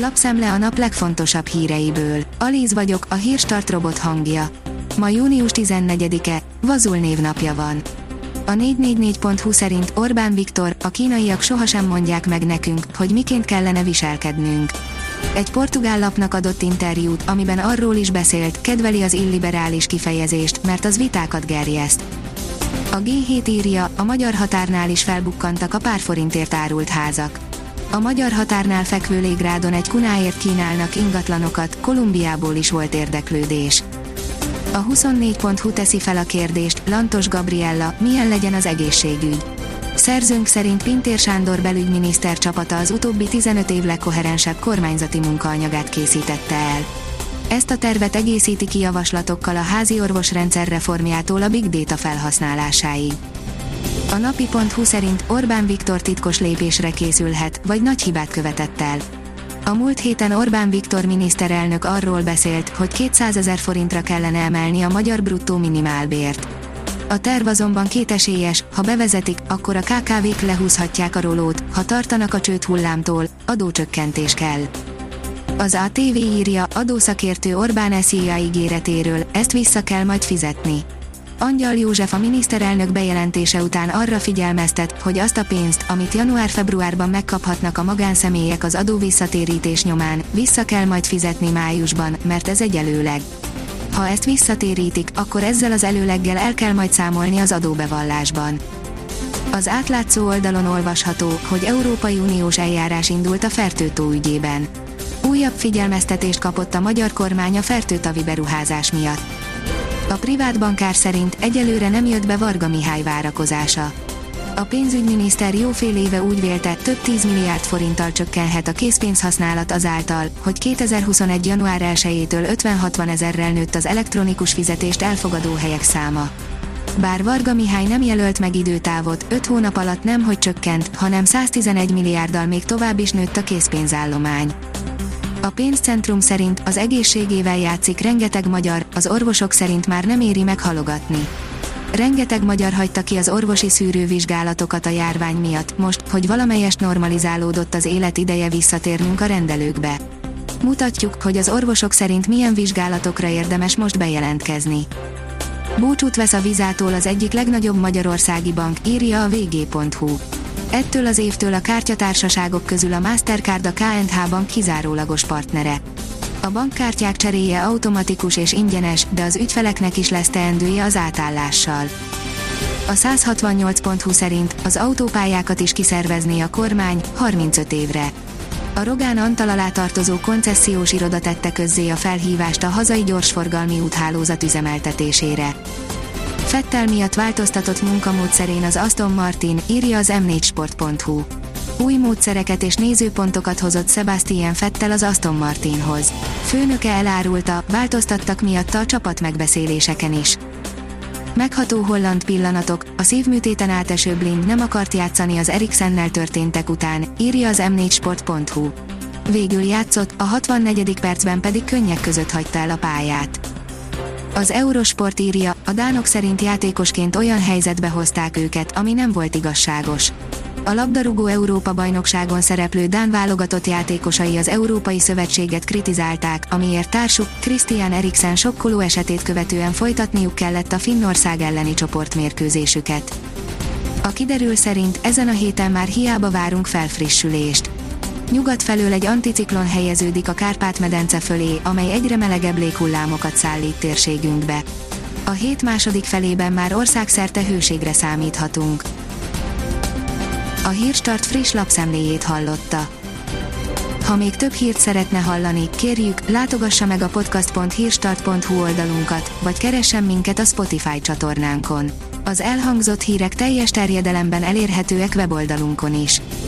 Lapszemle a nap legfontosabb híreiből. Alíz vagyok, a hírstart robot hangja. Ma június 14-e, Vazul névnapja van. A 444.hu szerint Orbán Viktor, a kínaiak sohasem mondják meg nekünk, hogy miként kellene viselkednünk. Egy portugál lapnak adott interjút, amiben arról is beszélt, kedveli az illiberális kifejezést, mert az vitákat gerjeszt. A G7 írja, a magyar határnál is felbukkantak a pár forintért árult házak. A magyar határnál fekvő légrádon egy kunáért kínálnak ingatlanokat, Kolumbiából is volt érdeklődés. A 24.hu teszi fel a kérdést, Lantos Gabriella, milyen legyen az egészségügy. Szerzőnk szerint Pintér Sándor belügyminiszter csapata az utóbbi 15 év legkoherensebb kormányzati munkaanyagát készítette el. Ezt a tervet egészíti ki javaslatokkal a házi orvosrendszer reformjától a big data felhasználásáig. A napi.hu szerint Orbán Viktor titkos lépésre készülhet, vagy nagy hibát követett el. A múlt héten Orbán Viktor miniszterelnök arról beszélt, hogy 200 ezer forintra kellene emelni a magyar bruttó minimálbért. A terv azonban kétesélyes, ha bevezetik, akkor a KKV-k lehúzhatják a rolót, ha tartanak a csőd hullámtól, adócsökkentés kell. Az ATV írja, adószakértő Orbán SZIA ígéretéről, ezt vissza kell majd fizetni. Angyal József a miniszterelnök bejelentése után arra figyelmeztet, hogy azt a pénzt, amit január-februárban megkaphatnak a magánszemélyek az adóvisszatérítés nyomán, vissza kell majd fizetni májusban, mert ez egy előleg. Ha ezt visszatérítik, akkor ezzel az előleggel el kell majd számolni az adóbevallásban. Az átlátszó oldalon olvasható, hogy Európai Uniós eljárás indult a fertőtó ügyében. Újabb figyelmeztetést kapott a magyar kormány a fertőtavi beruházás miatt. A privát bankár szerint egyelőre nem jött be Varga Mihály várakozása. A pénzügyminiszter jó fél éve úgy vélte, több 10 milliárd forinttal csökkenhet a készpénzhasználat azáltal, hogy 2021. január 1-től 50-60 ezerrel nőtt az elektronikus fizetést elfogadó helyek száma. Bár Varga Mihály nem jelölt meg időtávot, 5 hónap alatt nem hogy csökkent, hanem 111 milliárddal még tovább is nőtt a készpénzállomány. A pénzcentrum szerint az egészségével játszik rengeteg magyar, az orvosok szerint már nem éri meg halogatni. Rengeteg magyar hagyta ki az orvosi szűrővizsgálatokat a járvány miatt, most, hogy valamelyest normalizálódott az élet ideje visszatérnünk a rendelőkbe. Mutatjuk, hogy az orvosok szerint milyen vizsgálatokra érdemes most bejelentkezni. Búcsút vesz a vizától az egyik legnagyobb magyarországi bank, írja a vg.hu. Ettől az évtől a kártyatársaságok közül a Mastercard a KNH bank kizárólagos partnere. A bankkártyák cseréje automatikus és ingyenes, de az ügyfeleknek is lesz teendője az átállással. A 168.hu szerint az autópályákat is kiszervezné a kormány 35 évre. A Rogán Antal alá tartozó koncesziós iroda tette közzé a felhívást a hazai gyorsforgalmi úthálózat üzemeltetésére. Fettel miatt változtatott munkamódszerén az Aston Martin, írja az m4sport.hu. Új módszereket és nézőpontokat hozott Sebastian Fettel az Aston Martinhoz. Főnöke elárulta, változtattak miatta a csapat megbeszéléseken is. Megható holland pillanatok, a szívműtéten áteső Blind nem akart játszani az Eriksennel történtek után, írja az m4sport.hu. Végül játszott, a 64. percben pedig könnyek között hagyta el a pályát. Az Eurosport írja, a dánok szerint játékosként olyan helyzetbe hozták őket, ami nem volt igazságos. A labdarúgó Európa bajnokságon szereplő Dán válogatott játékosai az Európai Szövetséget kritizálták, amiért társuk, Christian Eriksen sokkoló esetét követően folytatniuk kellett a Finnország elleni csoportmérkőzésüket. A kiderül szerint ezen a héten már hiába várunk felfrissülést. Nyugat felől egy anticiklon helyeződik a Kárpát-medence fölé, amely egyre melegebb léghullámokat szállít térségünkbe. A hét második felében már országszerte hőségre számíthatunk. A Hírstart friss lapszemléjét hallotta. Ha még több hírt szeretne hallani, kérjük, látogassa meg a podcast.hírstart.hu oldalunkat, vagy keressen minket a Spotify csatornánkon. Az elhangzott hírek teljes terjedelemben elérhetőek weboldalunkon is.